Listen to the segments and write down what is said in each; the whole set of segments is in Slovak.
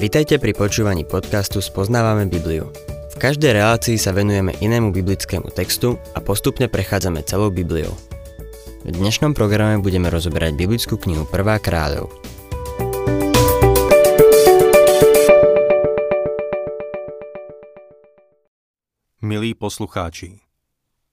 Vitajte pri počúvaní podcastu Spoznávame Bibliu. V každej relácii sa venujeme inému biblickému textu a postupne prechádzame celou Bibliou. V dnešnom programe budeme rozoberať biblickú knihu Prvá kráľov. Milí poslucháči,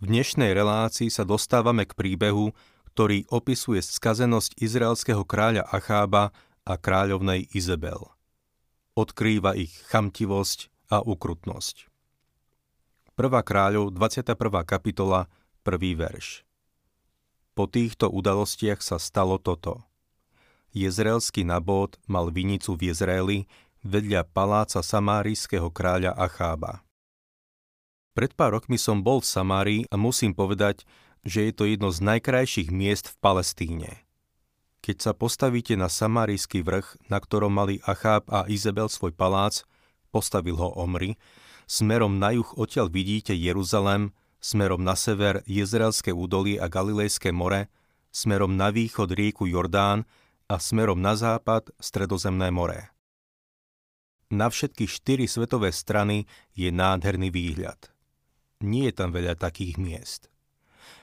v dnešnej relácii sa dostávame k príbehu, ktorý opisuje skazenosť izraelského kráľa Achába a kráľovnej Izabel. Odkrýva ich chamtivosť a ukrutnosť. 1. kráľov, 21. kapitola, 1. verš. Po týchto udalostiach sa stalo toto. Jezraelský nabód mal vinicu v Jezraeli vedľa paláca samárijského kráľa Achába. Pred pár rokmi som bol v Samárii a musím povedať, že je to jedno z najkrajších miest v Palestíne. Keď sa postavíte na Samarijský vrch, na ktorom mali Acháb a Izabel svoj palác, postavil ho Omri, smerom na juh odtiaľ vidíte Jeruzalem, smerom na sever Jezreelské údolie a Galilejské more, smerom na východ rieku Jordán a smerom na západ Stredozemné more. Na všetky štyri svetové strany je nádherný výhľad. Nie je tam veľa takých miest.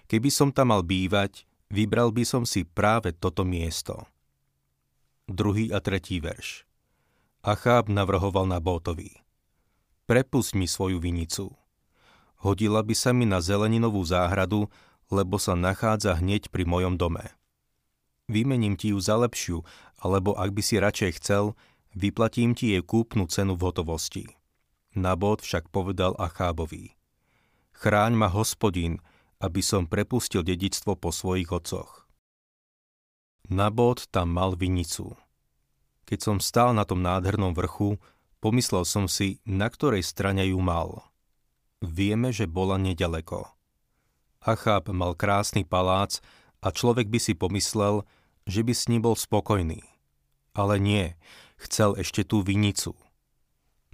Keby som tam mal bývať, vybral by som si práve toto miesto. Druhý a tretí verš. Acháb navrhoval na Bótovi. Prepusť mi svoju vinicu. Hodila by sa mi na zeleninovú záhradu, lebo sa nachádza hneď pri mojom dome. Vymením ti ju za lepšiu, alebo ak by si radšej chcel, vyplatím ti jej kúpnu cenu v hotovosti. Nabot však povedal Achábovi. Chráň ma hospodín, aby som prepustil dedictvo po svojich otcoch. Nabod tam mal vinicu. Keď som stál na tom nádhernom vrchu, pomyslel som si, na ktorej strane ju mal. Vieme, že bola nedaleko. Achab mal krásny palác a človek by si pomyslel, že by s ním bol spokojný. Ale nie, chcel ešte tú vinicu.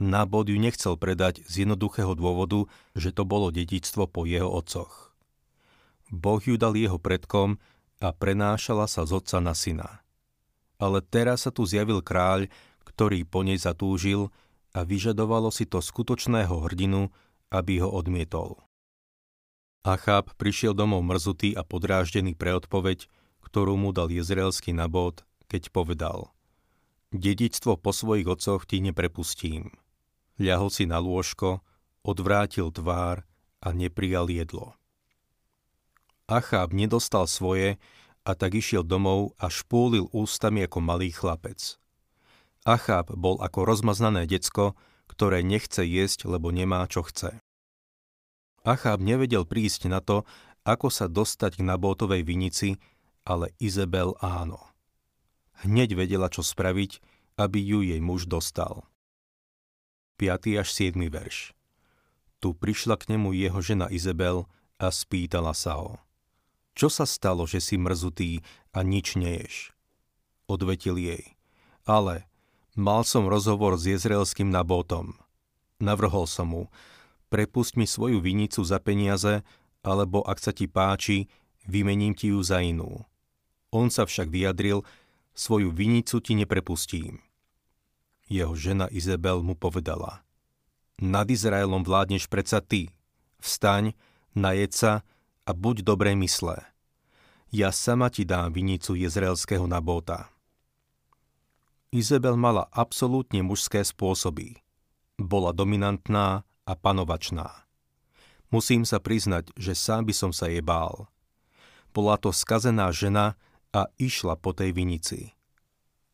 Nabod ju nechcel predať z jednoduchého dôvodu, že to bolo dedictvo po jeho otcoch. Boh ju dal jeho predkom a prenášala sa z otca na syna. Ale teraz sa tu zjavil kráľ, ktorý po nej zatúžil a vyžadovalo si to skutočného hrdinu, aby ho odmietol. Achab prišiel domov mrzutý a podráždený pre odpoveď, ktorú mu dal jezreelský nabod, keď povedal Dedičstvo po svojich otcoch ti neprepustím. Ľahol si na lôžko, odvrátil tvár a neprijal jedlo. Acháb nedostal svoje a tak išiel domov a špúlil ústami ako malý chlapec. Acháb bol ako rozmaznané decko, ktoré nechce jesť, lebo nemá čo chce. Acháb nevedel prísť na to, ako sa dostať k Nabótovej vinici, ale Izabel áno. Hneď vedela, čo spraviť, aby ju jej muž dostal. 5. až 7. verš Tu prišla k nemu jeho žena Izabel a spýtala sa ho. Čo sa stalo, že si mrzutý a nič neješ? Odvetil jej. Ale mal som rozhovor s jezreelským nabótom. Navrhol som mu, prepust mi svoju vinicu za peniaze, alebo ak sa ti páči, vymením ti ju za inú. On sa však vyjadril, svoju vinicu ti neprepustím. Jeho žena Izabel mu povedala, nad Izraelom vládneš predsa ty. Vstaň, najed sa a buď dobré myslé. Ja sama ti dám vinicu jezreelského nabóta. Izabel mala absolútne mužské spôsoby. Bola dominantná a panovačná. Musím sa priznať, že sám by som sa jej bál. Bola to skazená žena a išla po tej vinici.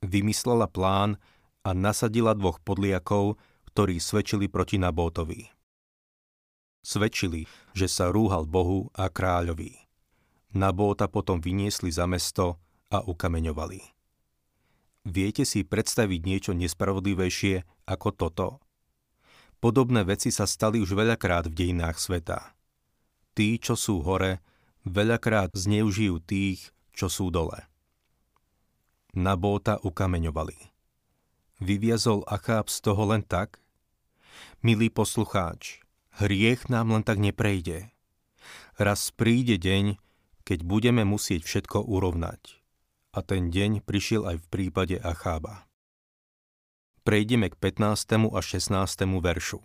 Vymyslela plán a nasadila dvoch podliakov, ktorí svedčili proti Nabótovi svedčili, že sa rúhal Bohu a kráľovi. Nabóta potom vyniesli za mesto a ukameňovali. Viete si predstaviť niečo nespravodlivejšie ako toto? Podobné veci sa stali už veľakrát v dejinách sveta. Tí, čo sú hore, veľakrát zneužijú tých, čo sú dole. Nabóta ukameňovali. Vyviazol Acháb z toho len tak? Milý poslucháč, Hriech nám len tak neprejde. Raz príde deň, keď budeme musieť všetko urovnať. A ten deň prišiel aj v prípade Achába. Prejdeme k 15. a 16. veršu.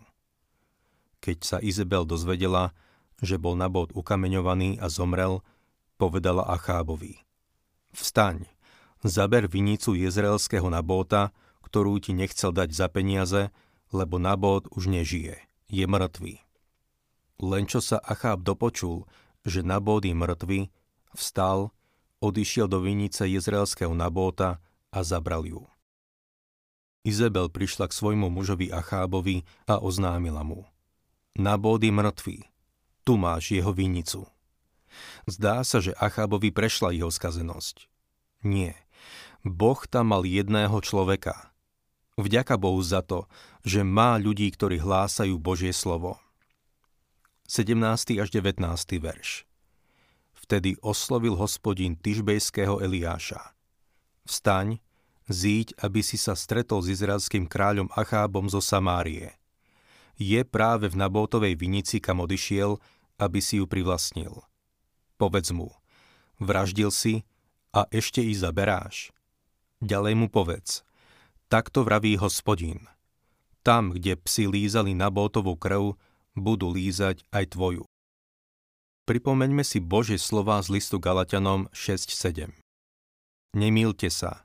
Keď sa Izabel dozvedela, že bol Nabot ukameňovaný a zomrel, povedala Achábovi. Vstaň, zaber vinicu jezreelského Nabóta, ktorú ti nechcel dať za peniaze, lebo Nabót už nežije, je mŕtvý. Len čo sa Acháb dopočul, že Nabót je mŕtvý, vstal, odišiel do vinice jezreelského Nabóta a zabral ju. Izabel prišla k svojmu mužovi Achábovi a oznámila mu. Nabót je mŕtvý, tu máš jeho vinicu. Zdá sa, že Achábovi prešla jeho skazenosť. Nie. Boh tam mal jedného človeka. Vďaka Bohu za to, že má ľudí, ktorí hlásajú Božie slovo. 17. až 19. verš Vtedy oslovil hospodin Tyžbejského Eliáša. Vstaň, zíď, aby si sa stretol s izraelským kráľom Achábom zo Samárie. Je práve v Nabótovej vinici, kam odišiel, aby si ju privlastnil. Povedz mu, vraždil si a ešte i zaberáš. Ďalej mu povedz, takto vraví hospodín. Tam, kde psi lízali na bótovú krv, budú lízať aj tvoju. Pripomeňme si Božie slova z listu Galatianom 6.7. Nemýlte sa.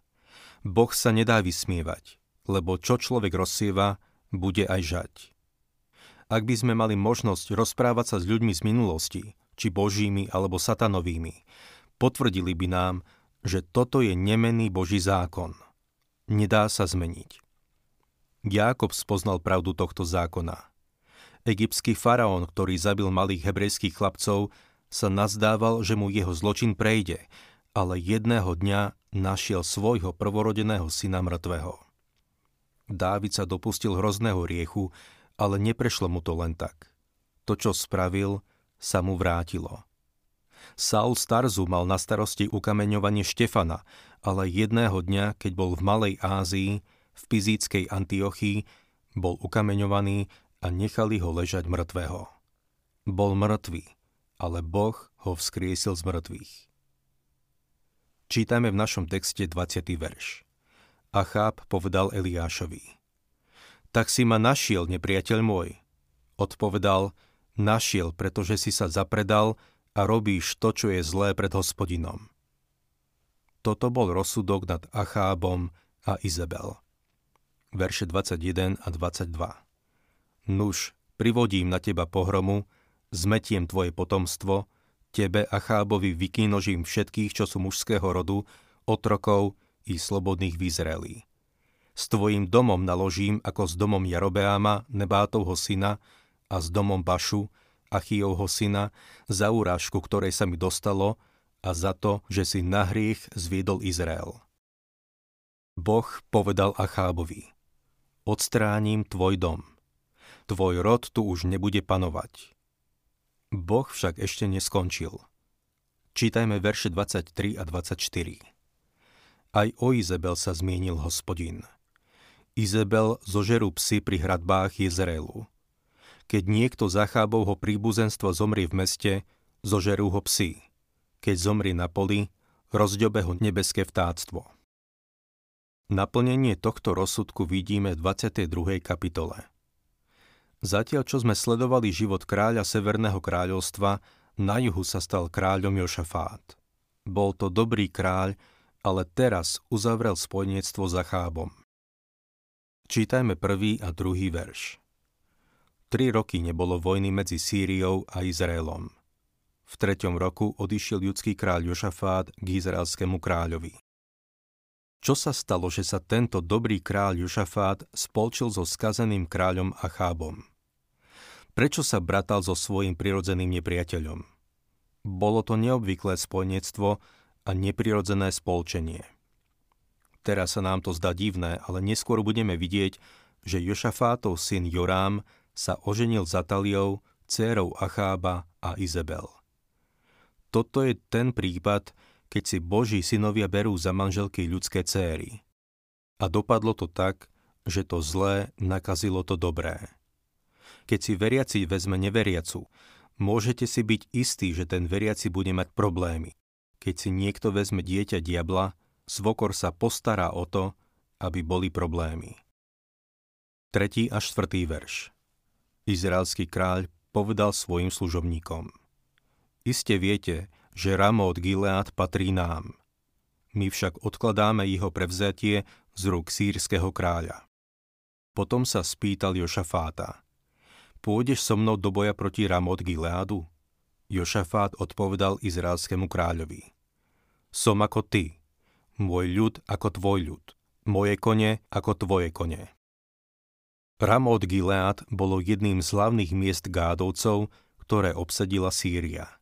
Boh sa nedá vysmievať, lebo čo človek rozsieva, bude aj žať. Ak by sme mali možnosť rozprávať sa s ľuďmi z minulosti, či božími alebo satanovými, potvrdili by nám, že toto je nemenný Boží zákon. Nedá sa zmeniť. Jákob spoznal pravdu tohto zákona. Egyptský faraón, ktorý zabil malých hebrejských chlapcov, sa nazdával, že mu jeho zločin prejde, ale jedného dňa našiel svojho prvorodeného syna mŕtvého. Dávid sa dopustil hrozného riechu, ale neprešlo mu to len tak. To, čo spravil, sa mu vrátilo. Saul Starzu mal na starosti ukameňovanie Štefana, ale jedného dňa, keď bol v Malej Ázii, v Pizíckej Antiochii, bol ukameňovaný a nechali ho ležať mŕtvého. Bol mŕtvý, ale Boh ho vzkriesil z mŕtvych. Čítame v našom texte 20. verš. Acháp povedal Eliášovi – tak si ma našiel, nepriateľ môj. Odpovedal, našiel, pretože si sa zapredal a robíš to, čo je zlé pred hospodinom. Toto bol rozsudok nad Achábom a Izabel. Verše 21 a 22. Nuž, privodím na teba pohromu, zmetiem tvoje potomstvo, tebe Achábovi vykýnožím všetkých, čo sú mužského rodu, otrokov i slobodných v Izraeli s tvojim domom naložím ako s domom Jarobeáma, Nebátovho syna, a s domom Bašu, Achijovho syna, za úrážku, ktorej sa mi dostalo, a za to, že si na hriech zviedol Izrael. Boh povedal Achábovi, odstránim tvoj dom. Tvoj rod tu už nebude panovať. Boh však ešte neskončil. Čítajme verše 23 a 24. Aj o Izabel sa zmienil hospodin. Izabel zožerú psy pri hradbách Jezreelu. Keď niekto z Achábovho príbuzenstva zomrie v meste, zožerú ho psy. Keď zomrie na poli, rozďobe ho nebeské vtáctvo. Naplnenie tohto rozsudku vidíme v 22. kapitole. Zatiaľ, čo sme sledovali život kráľa Severného kráľovstva, na juhu sa stal kráľom Jošafát. Bol to dobrý kráľ, ale teraz uzavrel spojenectvo za Chábom. Čítajme prvý a druhý verš. Tri roky nebolo vojny medzi Sýriou a Izraelom. V treťom roku odišiel judský kráľ Jošafát k izraelskému kráľovi. Čo sa stalo, že sa tento dobrý kráľ Jošafát spolčil so skazeným kráľom Achábom? Prečo sa bratal so svojim prirodzeným nepriateľom? Bolo to neobvyklé spojenectvo a neprirodzené spolčenie – Teraz sa nám to zdá divné, ale neskôr budeme vidieť, že Jošafátov syn Jorám sa oženil za Taliou, dcérou Achába a Izabel. Toto je ten prípad, keď si Boží synovia berú za manželky ľudské céry. A dopadlo to tak, že to zlé nakazilo to dobré. Keď si veriaci vezme neveriacu, môžete si byť istí, že ten veriaci bude mať problémy. Keď si niekto vezme dieťa diabla, svokor sa postará o to, aby boli problémy. 3. až 4. verš. Izraelský kráľ povedal svojim služobníkom. Iste viete, že Ramot Gilead patrí nám. My však odkladáme jeho prevzatie z rúk sírskeho kráľa. Potom sa spýtal Jošafáta. Pôjdeš so mnou do boja proti Ramot Gileadu? Jošafát odpovedal izraelskému kráľovi. Som ako ty, môj ľud ako tvoj ľud, moje kone ako tvoje kone. Ramot Gilead bolo jedným z hlavných miest Gádovcov, ktoré obsadila Sýria.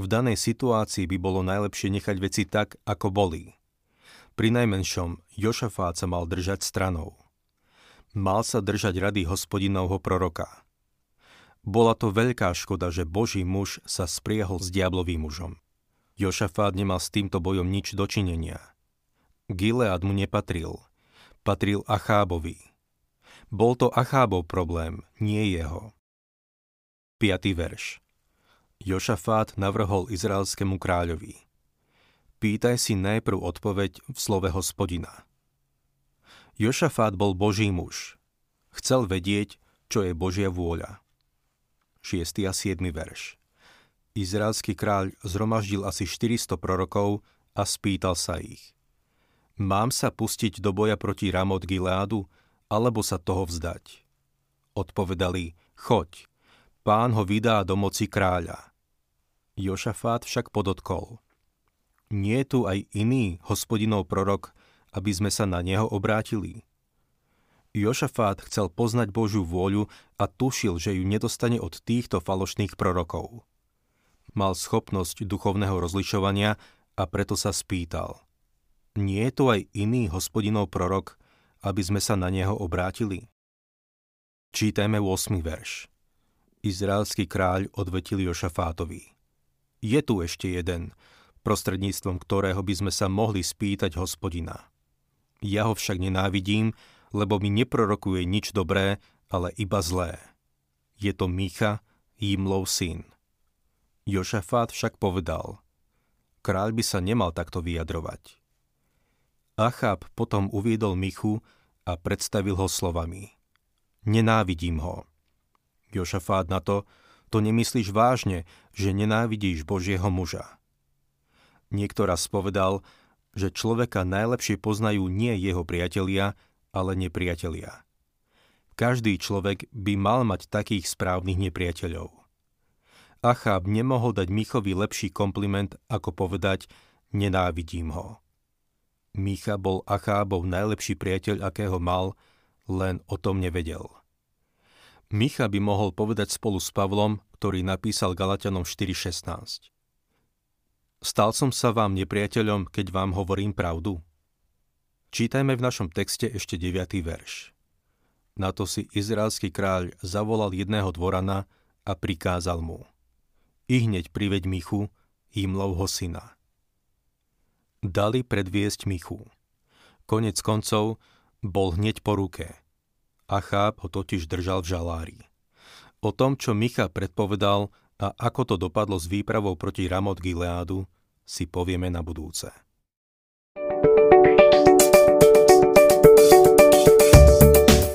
V danej situácii by bolo najlepšie nechať veci tak, ako boli. Pri najmenšom Jošafát sa mal držať stranou. Mal sa držať rady hospodinovho proroka. Bola to veľká škoda, že Boží muž sa spriehol s diablovým mužom. Jošafát nemal s týmto bojom nič dočinenia. Gilead mu nepatril. Patril Achábovi. Bol to Achábov problém, nie jeho. 5. verš Jošafát navrhol izraelskému kráľovi. Pýtaj si najprv odpoveď v slove hospodina. Jošafát bol Boží muž. Chcel vedieť, čo je Božia vôľa. 6. a 7. verš Izraelský kráľ zhromaždil asi 400 prorokov a spýtal sa ich. Mám sa pustiť do boja proti Ramot Gileádu, alebo sa toho vzdať? Odpovedali, choď, pán ho vydá do moci kráľa. Jošafát však podotkol. Nie je tu aj iný hospodinov prorok, aby sme sa na neho obrátili. Jošafát chcel poznať Božiu vôľu a tušil, že ju nedostane od týchto falošných prorokov. Mal schopnosť duchovného rozlišovania a preto sa spýtal. Nie je tu aj iný hospodinov prorok, aby sme sa na neho obrátili? Čítajme 8. verš. Izraelský kráľ odvetil Jošafátovi. Je tu ešte jeden, prostredníctvom ktorého by sme sa mohli spýtať hospodina. Ja ho však nenávidím, lebo mi neprorokuje nič dobré, ale iba zlé. Je to Micha, Jimlov syn. Jošafát však povedal, kráľ by sa nemal takto vyjadrovať. Achab potom uviedol Michu a predstavil ho slovami. Nenávidím ho. Jošafát na to, to nemyslíš vážne, že nenávidíš Božieho muža. Niekto raz že človeka najlepšie poznajú nie jeho priatelia, ale nepriatelia. Každý človek by mal mať takých správnych nepriateľov. Achab nemohol dať Michovi lepší kompliment, ako povedať nenávidím ho. Micha bol Achábov najlepší priateľ, akého mal, len o tom nevedel. Micha by mohol povedať spolu s Pavlom, ktorý napísal Galatianom 4.16. Stal som sa vám nepriateľom, keď vám hovorím pravdu? Čítajme v našom texte ešte 9. verš. Na to si izraelský kráľ zavolal jedného dvorana a prikázal mu. I hneď priveď Michu, Himlovho syna dali predviesť Michu. Konec koncov bol hneď po ruke. Achab ho totiž držal v žalári. O tom, čo Micha predpovedal a ako to dopadlo s výpravou proti Ramot Gileádu, si povieme na budúce.